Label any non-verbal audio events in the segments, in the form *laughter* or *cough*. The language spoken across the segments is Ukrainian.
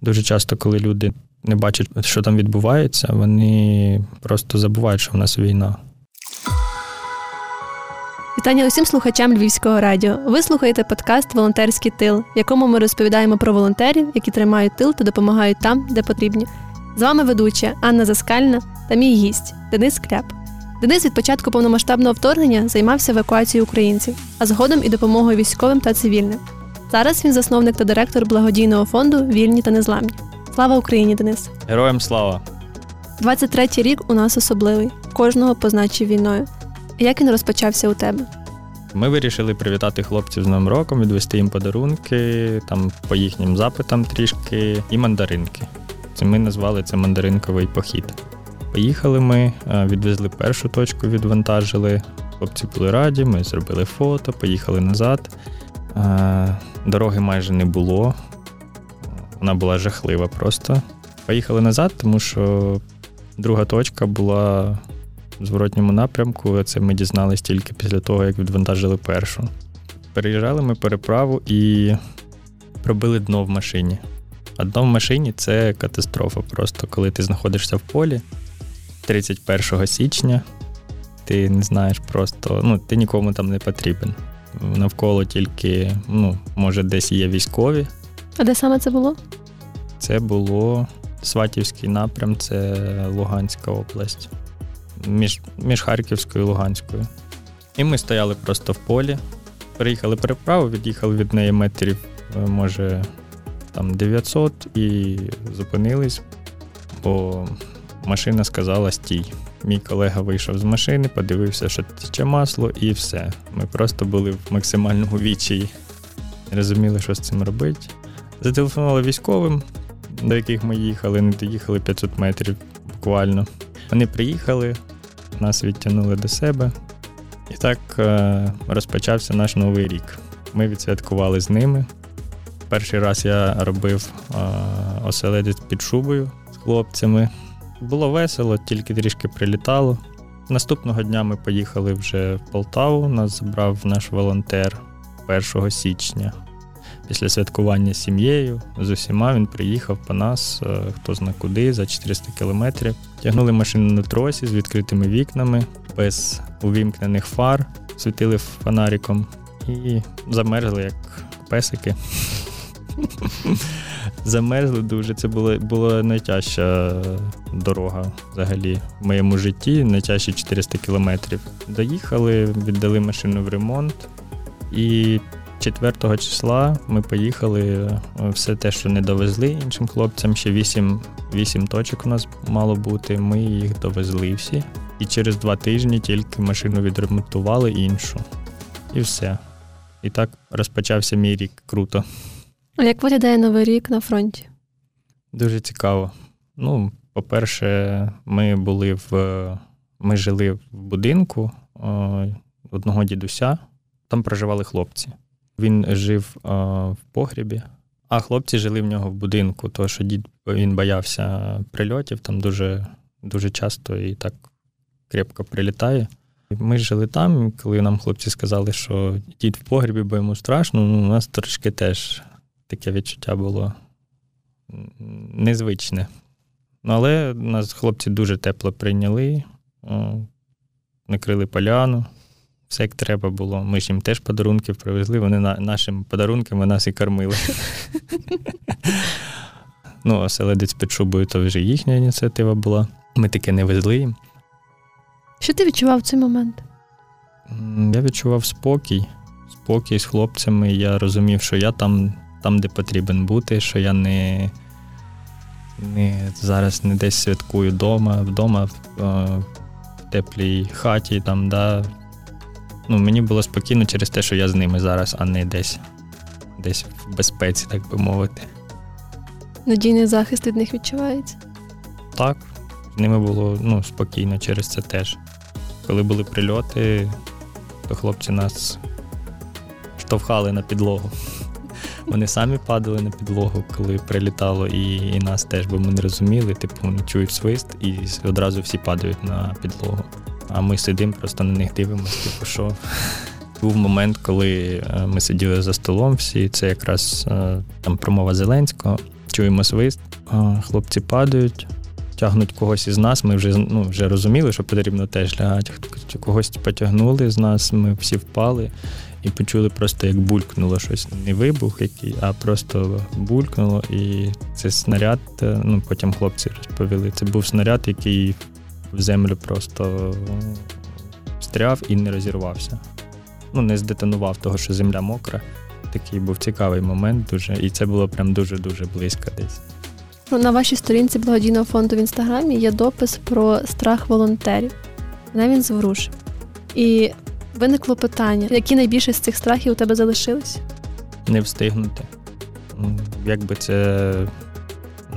Дуже часто, коли люди не бачать, що там відбувається, вони просто забувають, що в нас війна. Вітання усім слухачам Львівського радіо. Ви слухаєте подкаст Волонтерський тил, в якому ми розповідаємо про волонтерів, які тримають тил та допомагають там, де потрібні. З вами ведуча Анна Заскальна та мій гість Денис Кляп. Денис від початку повномасштабного вторгнення займався евакуацією українців, а згодом і допомогою військовим та цивільним. Зараз він засновник та директор благодійного фонду Вільні та незламні. Слава Україні, Денис! Героям слава! 23-й рік у нас особливий. Кожного позначив війною. Як він розпочався у тебе? Ми вирішили привітати хлопців з Новим роком, відвести їм подарунки, там по їхнім запитам трішки, і мандаринки. Це ми назвали це мандаринковий похід. Поїхали ми, е, відвезли першу точку, відвантажили. Хлопці були раді, ми зробили фото, поїхали назад. Е, дороги майже не було. Вона була жахлива просто. Поїхали назад, тому що друга точка була в зворотньому напрямку. Це ми дізналися тільки після того, як відвантажили першу. Переїжджали ми переправу і пробили дно в машині. А дно в машині це катастрофа. Просто коли ти знаходишся в полі 31 січня, ти не знаєш просто, ну, ти нікому там не потрібен. Навколо тільки, ну, може, десь є військові. А де саме це було? Це було Сватівський напрям, це Луганська область між між Харківською і Луганською. І ми стояли просто в полі. Приїхали переправу, від'їхали від неї метрів, е, може, там 900 і зупинились, бо машина сказала стій. Мій колега вийшов з машини, подивився, що тече масло, і все. Ми просто були в максимальному відчаї. Не розуміли, що з цим робити. Зателефонували військовим, до яких ми їхали, не доїхали 500 метрів буквально. Вони приїхали, нас відтягнули до себе. І так е, розпочався наш новий рік. Ми відсвяткували з ними. Перший раз я робив е, оселедець під шубою з хлопцями. Було весело, тільки трішки прилітало. Наступного дня ми поїхали вже в Полтаву. Нас забрав наш волонтер 1 січня. Після святкування з сім'єю з усіма він приїхав по нас, е, хто зна куди, за 400 кілометрів. Тягнули машину на тросі з відкритими вікнами, без увімкнених фар, світили фонариком і замерзли, як песики. Замерзли дуже. Це була була найтяжча дорога взагалі в моєму житті, найтяжчі 400 кілометрів. Доїхали, віддали машину в ремонт. І 4 числа ми поїхали. Е, все те, що не довезли іншим хлопцям, ще 8 8 точок у нас мало бути. Ми їх довезли всі. І через два тижні тільки машину відремонтували іншу. І все. І так розпочався мій рік круто. А як виглядає новий рік на фронті? Дуже цікаво. Ну, по-перше, ми були в. Ми жили в будинку одного дідуся, там проживали хлопці. Він жив в погрібі, а хлопці жили в нього в будинку, тому що дід він боявся прильотів, там дуже дуже часто і так крепко прилітає. Ми жили там, коли нам хлопці сказали, що дід в погрібі, бо йому страшно, ну, у нас трошки теж таке відчуття було незвичне. Але нас хлопці дуже тепло прийняли, накрили поляну все як треба було. Ми ж їм теж подарунків привезли, вони на, нашими подарунками нас і кормили. Ну, оселедець під шубою то вже їхня ініціатива була. Ми таке не везли їм. Що ти відчував в цей момент? Я відчував спокій, спокій з хлопцями. Я розумів, що я там, там де потрібен бути, що я не не зараз не десь святкую вдома, вдома в, е, в теплій хаті, там, да, ну, мені було спокійно через те, що я з ними зараз, а не десь десь в безпеці, так би мовити. Надійний захист від них відчувається? Так, з ними було ну, спокійно через це теж. Коли були прильоти, то хлопці нас штовхали на підлогу. Вони самі падали на підлогу, коли прилітало, і і нас теж, бо ми не розуміли, типу, чують свист і одразу всі падають на підлогу а ми сидимо, просто на них дивимося, типу, що. Був момент, коли е, ми сиділи за столом всі, це якраз е, там промова Зеленського. чуємо свист, хлопці падають, тягнуть когось із нас. Ми вже ну, вже розуміли, що потрібно теж лягати. Когось потягнули з нас, ми всі впали і почули просто, як булькнуло щось. Не вибух, який, а просто булькнуло. І це снаряд. Е, ну потім хлопці розповіли. Це був снаряд, який в землю просто стряв і не розірвався. Ну, не здетонував того, що земля мокра. Такий був цікавий момент дуже, і це було прям дуже-дуже близько десь. Ну, на вашій сторінці благодійного фонду в інстаграмі є допис про страх волонтерів. Мене він зворушив. І виникло питання: які найбільше з цих страхів у тебе залишились? Не встигнути. Як би це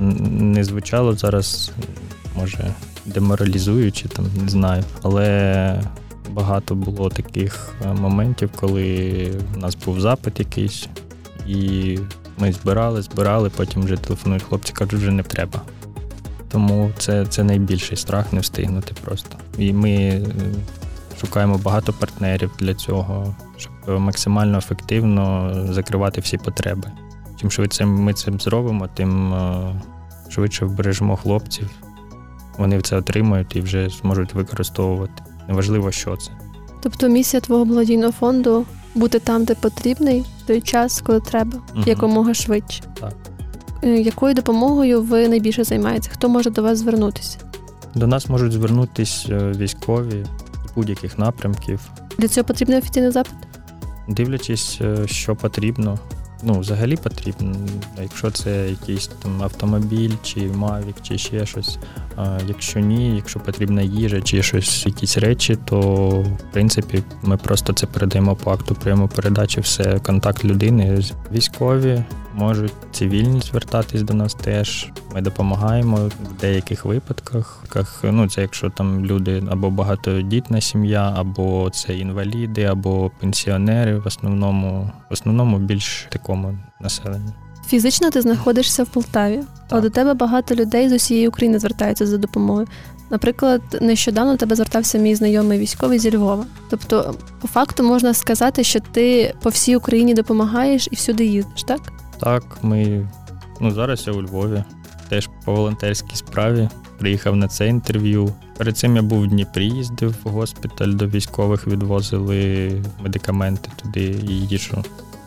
не звучало зараз, може, деморалізуючи, там, не знаю. Але багато було таких е, моментів, коли в нас був запит якийсь, і ми збирали, збирали, потім вже телефонують хлопці, кажуть, вже не треба. Тому це це найбільший страх не встигнути просто. І ми е, шукаємо багато партнерів для цього, щоб максимально ефективно закривати всі потреби. Чим швидше ми це зробимо, тим е, швидше вбережемо хлопців. Вони це отримають і вже зможуть використовувати. Неважливо, що це. Тобто місія твого благодійного фонду бути там, де потрібний, в той час, коли треба, угу. якомога швидше. Так. Е, якою допомогою ви найбільше займаєтеся? Хто може до вас звернутися? До нас можуть звернутися е, військові будь-яких напрямків. Для цього потрібен офіційний запит? Дивлячись, е, що потрібно. Ну, взагалі потрібно. Якщо це якийсь там автомобіль, чи Mavic, чи ще щось. А Якщо ні, якщо потрібна їжа чи щось, якісь речі, то в принципі ми просто це передаємо по акту прямо передачі, все контакт людини. Військові можуть цивільні звертатись до нас теж. Ми допомагаємо в деяких випадках. Ну це якщо там люди або багатодітна сім'я, або це інваліди, або пенсіонери. В основному, в основному більш такому населенню. Фізично ти знаходишся в Полтаві, а до тебе багато людей з усієї України звертаються за допомогою. Наприклад, нещодавно до тебе звертався мій знайомий військовий зі Львова. Тобто, по факту можна сказати, що ти по всій Україні допомагаєш і всюди їздиш, так? Так, ми ну зараз я у Львові, теж по волонтерській справі. Приїхав на це інтерв'ю. Перед цим я був в Дніпрі, їздив в госпіталь до військових, відвозили медикаменти туди і їжу.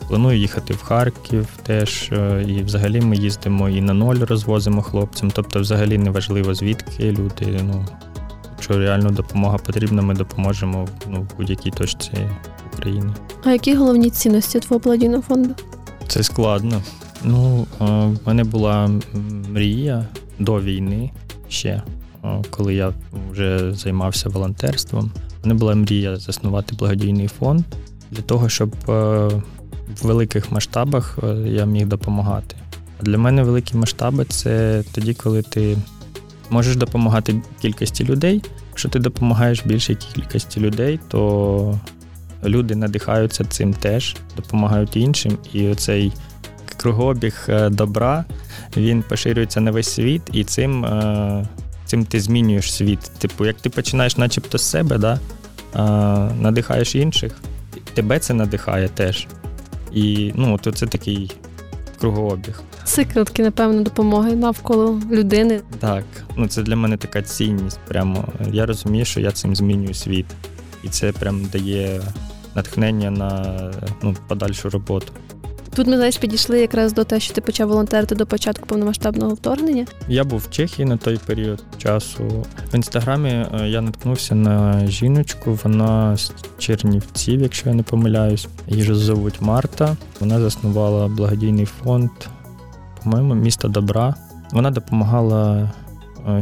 Планую їхати в Харків теж. Е, і взагалі ми їздимо і на ноль розвозимо хлопцям. Тобто, взагалі не важливо, звідки люди. Ну, Якщо реально допомога потрібна, ми допоможемо ну, в будь-якій точці України. А які головні цінності твого благодійного фонду? Це складно. Ну, в мене була мрія до війни ще, коли я вже займався волонтерством. У мене була мрія заснувати благодійний фонд для того, щоб в великих масштабах е, я міг допомагати. Для мене великі масштаби це тоді, коли ти можеш допомагати кількості людей. Якщо ти допомагаєш більшій кількості людей, то люди надихаються цим теж, допомагають іншим. І оцей кругообіг е, добра він поширюється на весь світ, і цим е, цим ти змінюєш світ. Типу, як ти починаєш, начебто, з себе, да? надихаєш інших, тебе це надихає теж. І ну, то це такий кругообіг. Сикротки, напевно, допомоги навколо людини. Так, ну це для мене така цінність. Прямо я розумію, що я цим змінюю світ, і це прям дає натхнення на ну, подальшу роботу. Тут ми знаєш, підійшли якраз до того, що ти почав волонтерити до початку повномасштабного вторгнення. Я був в Чехії на той період часу. В інстаграмі е, я наткнувся на жіночку. Вона з Чернівців, якщо я не помиляюсь. Її зовуть Марта. Вона заснувала благодійний фонд, по-моєму, міста добра. Вона допомагала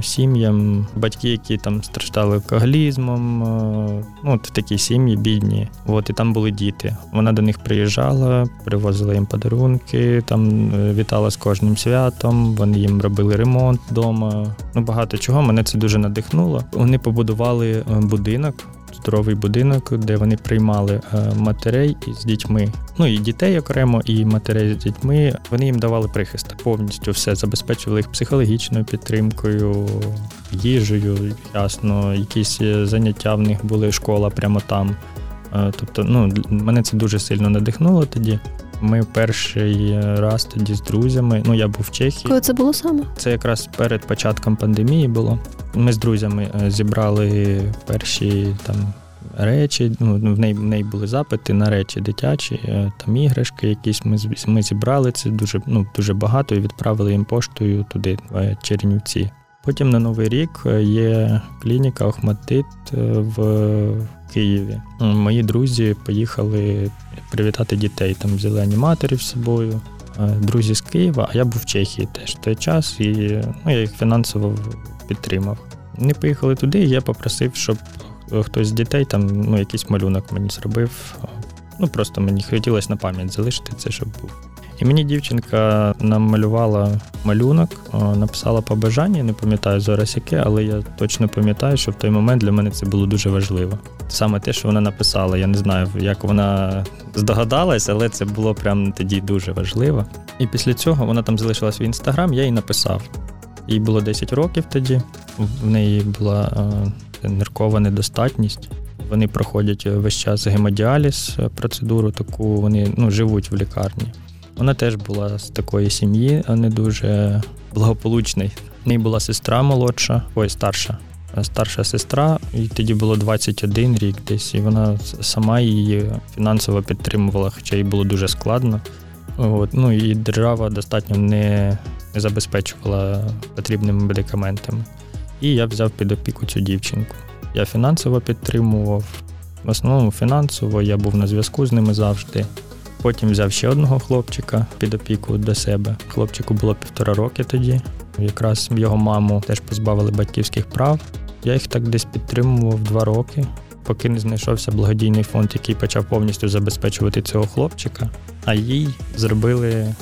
сім'ям, батьки, які там страждали алкоголізмом, е, ну такі сім'ї бідні. От і там були діти. Вона до них приїжджала, привозила їм подарунки, там е, вітала з кожним святом. Вони їм робили ремонт вдома. Ну багато чого мене це дуже надихнуло. Вони побудували будинок здоровий будинок, де вони приймали е, матерей з дітьми. Ну і дітей окремо, і матерей з дітьми. Вони їм давали прихист, повністю все забезпечували їх психологічною підтримкою, їжею. Ясно, якісь е, заняття в них були школа прямо там. Е, тобто, ну мене це дуже сильно надихнуло тоді. Ми перший раз тоді з друзями. Ну, я був в Чехії. Коли це було саме? Це якраз перед початком пандемії було. Ми з друзями е, зібрали перші там речі. Ну, в неї в неї були запити на речі дитячі, е, там іграшки, якісь ми ми зібрали це дуже ну, дуже багато і відправили їм поштою туди, в Чернівці. Потім на Новий рік е, є клініка Охматит в Києві. Мої друзі поїхали привітати дітей. Там взяли аніматорів з собою. Друзі з Києва, а я був в Чехії теж в той час, і ну, я їх фінансово підтримав. Вони поїхали туди, і я попросив, щоб хтось з дітей там ну, якийсь малюнок мені зробив. Ну просто мені хотілося на пам'ять залишити це, щоб був. І мені дівчинка намалювала малюнок, написала побажання, не пам'ятаю зараз яке, але я точно пам'ятаю, що в той момент для мене це було дуже важливо. Саме те, що вона написала, я не знаю, як вона здогадалась, але це було прям тоді дуже важливо. І після цього вона там залишила свій інстаграм, я їй написав. Їй було 10 років тоді, в неї була ниркова недостатність. Вони проходять весь час гемодіаліз, процедуру таку, вони ну, живуть в лікарні. Вона теж була з такої сім'ї, а не дуже благополучної. В неї була сестра молодша, ой, старша. Старша сестра, їй тоді було 21 рік десь, і вона сама її фінансово підтримувала, хоча їй було дуже складно. От, ну І держава достатньо не, не забезпечувала потрібними медикаментами. І я взяв під опіку цю дівчинку. Я фінансово підтримував, в основному фінансово, я був на зв'язку з ними завжди. Потім взяв ще одного хлопчика під опіку до себе. Хлопчику було півтора роки тоді. Якраз його маму теж позбавили батьківських прав. Я їх так десь підтримував два роки, поки не знайшовся благодійний фонд, який почав повністю забезпечувати цього хлопчика, а їй зробили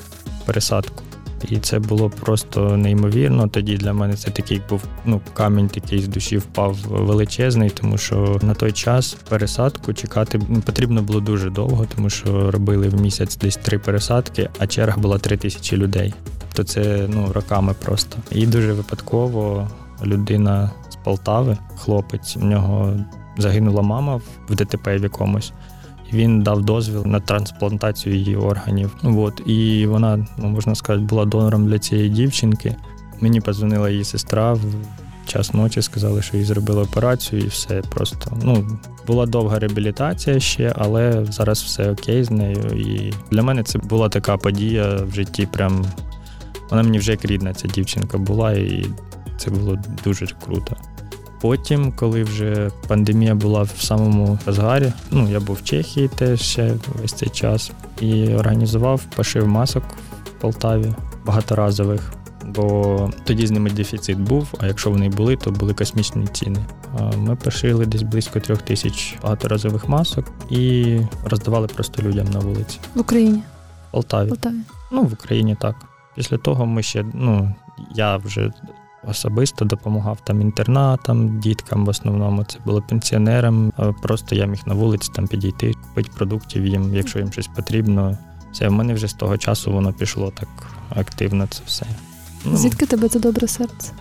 пересадку. І це було просто неймовірно. Тоді для мене це такий був ну камінь, такий з душі впав величезний, тому що на той час пересадку чекати ну, потрібно було дуже довго, тому що робили в місяць десь три пересадки, а черга була три тисячі людей. Тобто це ну роками просто. І дуже випадково людина з Полтави, хлопець, в нього загинула мама в ДТП в якомусь. Він дав дозвіл на трансплантацію її органів. От і вона, ну можна сказати, була донором для цієї дівчинки. Мені позвонила її сестра в час ночі, сказали, що їй зробили операцію, і все просто ну була довга реабілітація ще, але зараз все окей з нею. І для мене це була така подія в житті. Прям вона мені вже як рідна ця дівчинка була, і це було дуже круто. Потім, коли вже пандемія була в самому розгарі, ну я був в Чехії теж ще весь цей час і організував пошив масок в Полтаві багаторазових, бо тоді з ними дефіцит був. А якщо вони були, то були космічні ціни. Ми пошили десь близько трьох тисяч багаторазових масок і роздавали просто людям на вулиці. В Україні? В Полтаві. Полтаві. Ну, в Україні так. Після того ми ще, ну я вже особисто допомагав там інтернатам, діткам в основному це було пенсіонерам. Просто я міг на вулиці там підійти, купити продуктів їм, якщо їм щось потрібно. Все, в мене вже з того часу воно пішло так активно. Це все. Ну, Звідки тебе це добре серце?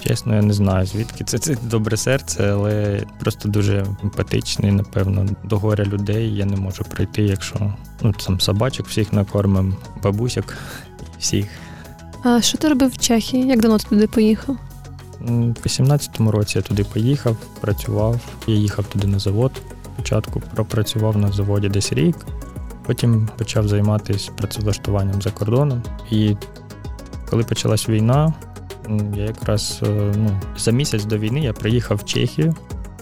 Чесно, я не знаю, звідки це це добре серце, але просто дуже емпатичний, напевно, до горя людей я не можу прийти, якщо ну там собачок всіх накормим, бабусяк всіх. А що ти робив в Чехії? Як давно ти туди поїхав? У 18-му році я туди поїхав, працював. Я їхав туди на завод. Спочатку пропрацював на заводі десь рік, потім почав займатися працевлаштуванням за кордоном. І коли почалась війна, я якраз е, ну, за місяць до війни я приїхав в Чехію.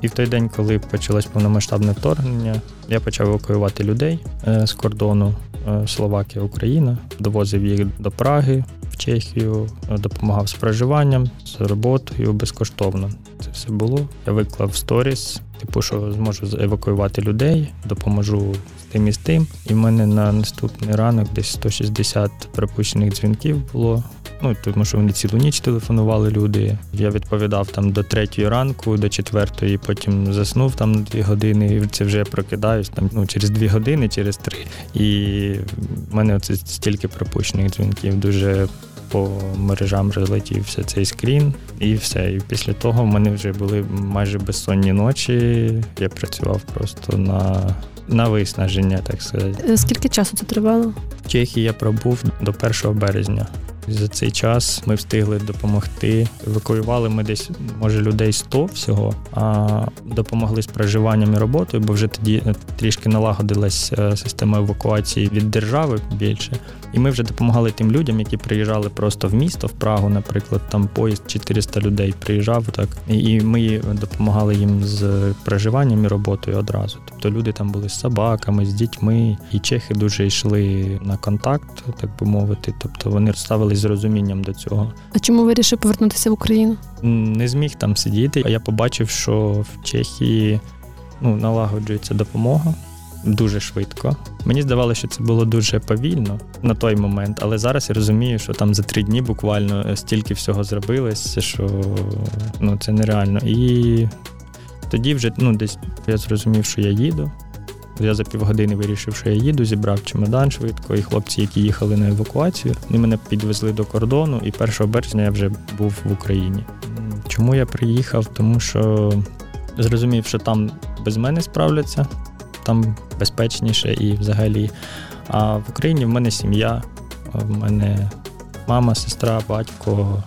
І в той день, коли почалось повномасштабне вторгнення, я почав евакуювати людей е, з кордону е, Словакія, Україна, довозив їх до Праги, в Чехію, допомагав з проживанням, з роботою безкоштовно. Це все було. Я виклав сторіс, типу, що зможу евакуювати людей, допоможу з тим і з тим. І в мене на наступний ранок десь 160 пропущених дзвінків було. Ну, тому що вони цілу ніч телефонували люди. Я відповідав там до третьої ранку, до четвертої, потім заснув там на дві години. і Це вже прокидаюсь там ну, через дві години, через три. І в мене оце стільки пропущених дзвінків. Дуже по мережам розлетівся цей скрін, і все. І після того в мене вже були майже безсонні ночі. Я працював просто на на виснаження, так сказати. Е, Скільки часу це тривало? В Чехії я пробув до 1 березня. За цей час ми встигли допомогти. Евакуювали ми десь, може, людей 100 всього, а допомогли з проживанням і роботою, бо вже тоді трішки налагодилась е, система евакуації від держави більше. І ми вже допомагали тим людям, які приїжджали просто в місто, в Прагу, наприклад, там поїзд 400 людей приїжджав так. І ми допомагали їм з проживанням і роботою одразу. Тобто люди там були з собаками, з дітьми, і чехи дуже йшли на контакт, так би мовити. Тобто вони ставились з розумінням до цього. А чому вирішив повернутися в Україну? Не зміг там сидіти. А я побачив, що в Чехії ну, налагоджується допомога дуже швидко. Мені здавалося, що це було дуже повільно на той момент, але зараз я розумію, що там за три дні буквально стільки всього зробилось, що ну, це нереально. І тоді вже ну, десь я зрозумів, що я їду. Я за півгодини вирішив, що я їду, зібрав чемодан швидко, і хлопці, які їхали на евакуацію, вони мене підвезли до кордону, і 1 березня я вже був в Україні. Чому я приїхав? Тому що зрозумів, що там без мене справляться, там безпечніше і взагалі. А в Україні в мене сім'я, в мене мама, сестра, батько,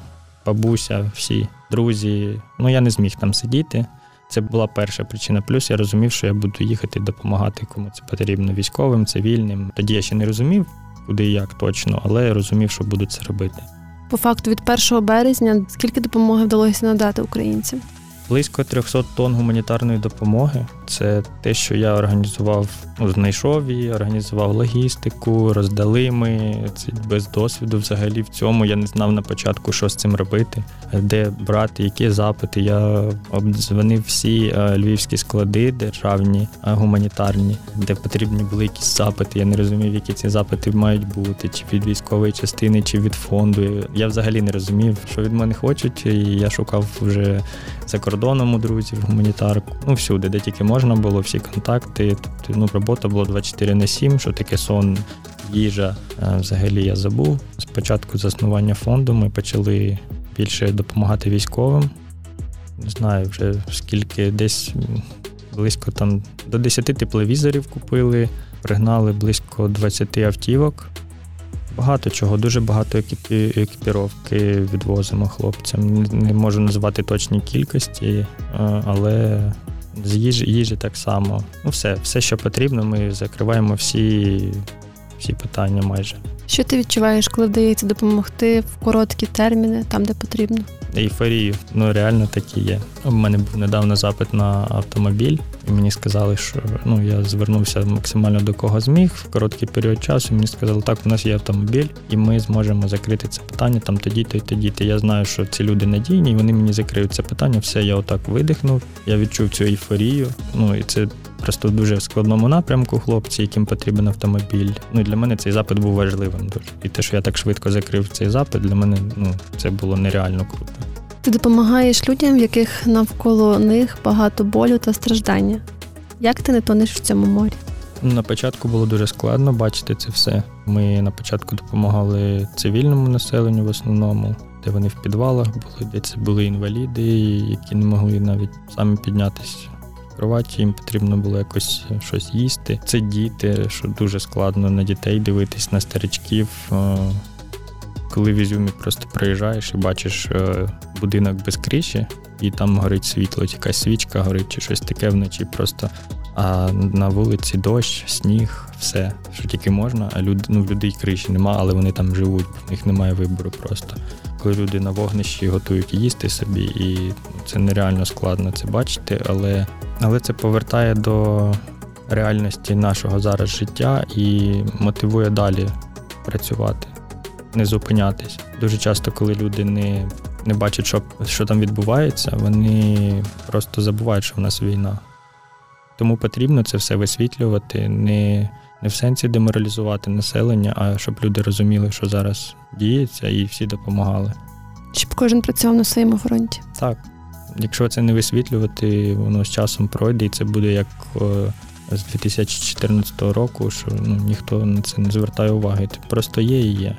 бабуся, всі друзі. Ну я не зміг там сидіти. Це була перша причина. Плюс я розумів, що я буду їхати допомагати кому це потрібно військовим, цивільним. Тоді я ще не розумів, куди і як точно, але я розумів, що буду це робити. По факту, від 1 березня скільки допомоги вдалося надати українцям? Близько 300 тонн гуманітарної допомоги. Це те, що я організував, ну, знайшов її, організував логістику, роздали ми це без досвіду. Взагалі в цьому я не знав на початку, що з цим робити, де брати, які запити. Я обдзвонив всі е, львівські склади, державні, е, гуманітарні, де потрібні були якісь запити. Я не розумів, які ці запити мають бути, чи від військової частини, чи від фонду. Я взагалі не розумів, що від мене хочуть, і я шукав вже за кордоном у друзів, гуманітарку. Ну всюди, де тільки можна було, всі контакти. Тобто ну, робота була 24 на 7, що таке сон, їжа. Взагалі я забув. Спочатку заснування фонду ми почали більше допомагати військовим. Не знаю, вже скільки десь близько там до 10 тепловізорів купили, пригнали близько 20 автівок. Багато чого, дуже багато екіпіровки відвозимо хлопцям. Не можу назвати точні кількості, але з їжі, їжі так само. Ну, все, все, що потрібно, ми закриваємо всі, всі питання майже. Що ти відчуваєш, коли вдається допомогти в короткі терміни, там де потрібно? Ейфорію, ну реально такі є. У мене був недавно запит на автомобіль, і мені сказали, що ну я звернувся максимально до кого зміг в короткий період часу. Мені сказали, так, у нас є автомобіль, і ми зможемо закрити це питання там тоді-то і тоді-то. Я знаю, що ці люди надійні, і вони мені закриють це питання. Все, я отак видихнув. Я відчув цю ейфорію. Ну і це просто в дуже складному напрямку хлопці, яким потрібен автомобіль. Ну для мене цей запит був важливим дуже. І те, що я так швидко закрив цей запит, для мене ну це було нереально круто. Ти допомагаєш людям, в яких навколо них багато болю та страждання. Як ти не тонеш в цьому морі? На початку було дуже складно бачити це все. Ми на початку допомагали цивільному населенню в основному, де вони в підвалах були, де це були інваліди, які не могли навіть самі піднятися кроваті. Їм потрібно було якось щось їсти. Це діти, що дуже складно на дітей дивитись, на старичків коли в Ізюмі просто приїжджаєш і бачиш е, будинок без криші, і там горить світло, якась свічка горить чи щось таке вночі просто. А на вулиці дощ, сніг, все, що тільки можна. А люди, ну, людей криші нема, але вони там живуть, в них немає вибору просто. Коли люди на вогнищі готують їсти собі, і це нереально складно це бачити, але, але це повертає до реальності нашого зараз життя і мотивує далі працювати не зупинятись. Дуже часто, коли люди не не бачать, що що там відбувається, вони просто забувають, що в нас війна. Тому потрібно це все висвітлювати, не не в сенсі деморалізувати населення, а щоб люди розуміли, що зараз діється, і всі допомагали. Щоб кожен працював на своєму фронті. Так. Якщо це не висвітлювати, воно з часом пройде, і це буде як з 2014 року, що ну, ніхто на це не звертає уваги. Це просто є і є.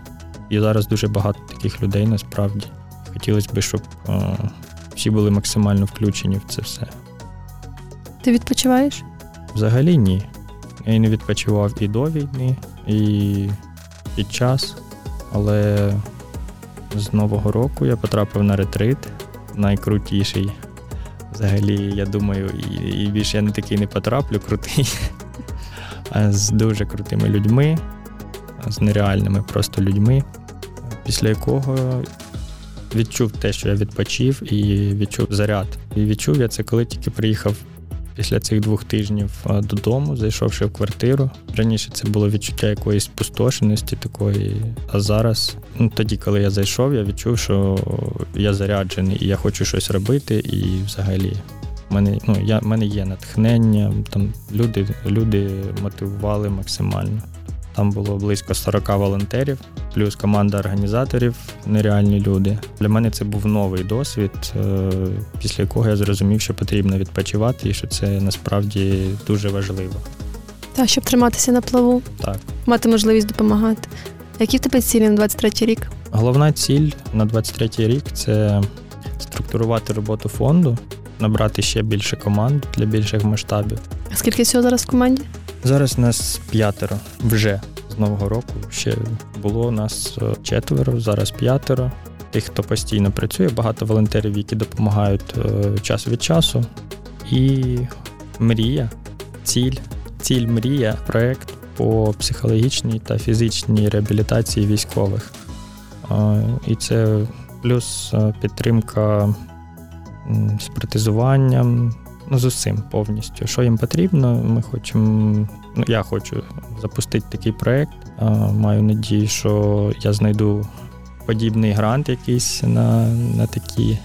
І зараз дуже багато таких людей насправді. Хотілося б, щоб о, всі були максимально включені в це все. Ти відпочиваєш? Взагалі ні. Я не відпочивав і до війни, і під час. Але з Нового року я потрапив на ретрит, найкрутіший. Взагалі, я думаю, і, більше я не такий не потраплю, крутий, а з дуже крутими людьми, з нереальними просто людьми, після якого відчув те, що я відпочив, і відчув заряд. І відчув я це, коли тільки приїхав після цих двох тижнів додому, зайшовши в квартиру. Раніше це було відчуття якоїсь спустошеності такої. А зараз, ну тоді, коли я зайшов, я відчув, що я заряджений і я хочу щось робити. І взагалі мене ну, я, мене є натхнення. Там люди, люди мотивували максимально. Там було близько 40 волонтерів, плюс команда організаторів, нереальні люди. Для мене це був новий досвід, е, після якого я зрозумів, що потрібно відпочивати і що це насправді дуже важливо. Та щоб триматися на плаву, так мати можливість допомагати. Які в тебе цілі на 23-й рік? Головна ціль на 23-й рік це структурувати роботу фонду, набрати ще більше команд для більших масштабів. А скільки всього зараз в команді? Зараз нас п'ятеро вже з нового року. Ще було нас е, четверо, зараз п'ятеро. Тих, хто постійно працює, багато волонтерів, які допомагають е, час від часу. І мрія, ціль, ціль мрія, проект по психологічній та фізичній реабілітації військових. І це плюс е, підтримка з ну, з усім повністю. Що їм потрібно, ми хочемо. Ну, я хочу запустити такий проект. Маю надію, що я знайду подібний грант якийсь на на такі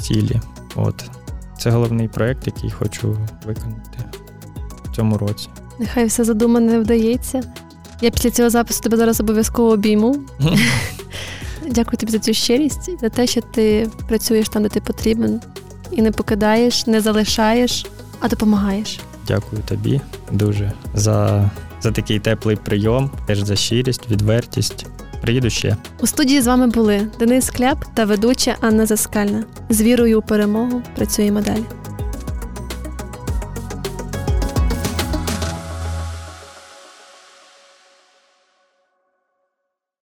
цілі. От. Це головний проект, який хочу виконати в цьому році. Нехай все задумане вдається. Я після цього запису тебе зараз обов'язково обійму. *laughs* Дякую тобі за цю щирість, за те, що ти працюєш там, де ти потрібен, і не покидаєш, не залишаєш, а допомагаєш. Дякую тобі дуже за за такий теплий прийом, теж за щирість, відвертість. Приїду ще. У студії з вами були Денис Кляп та ведуча Анна Заскальна. З вірою у перемогу працюємо далі.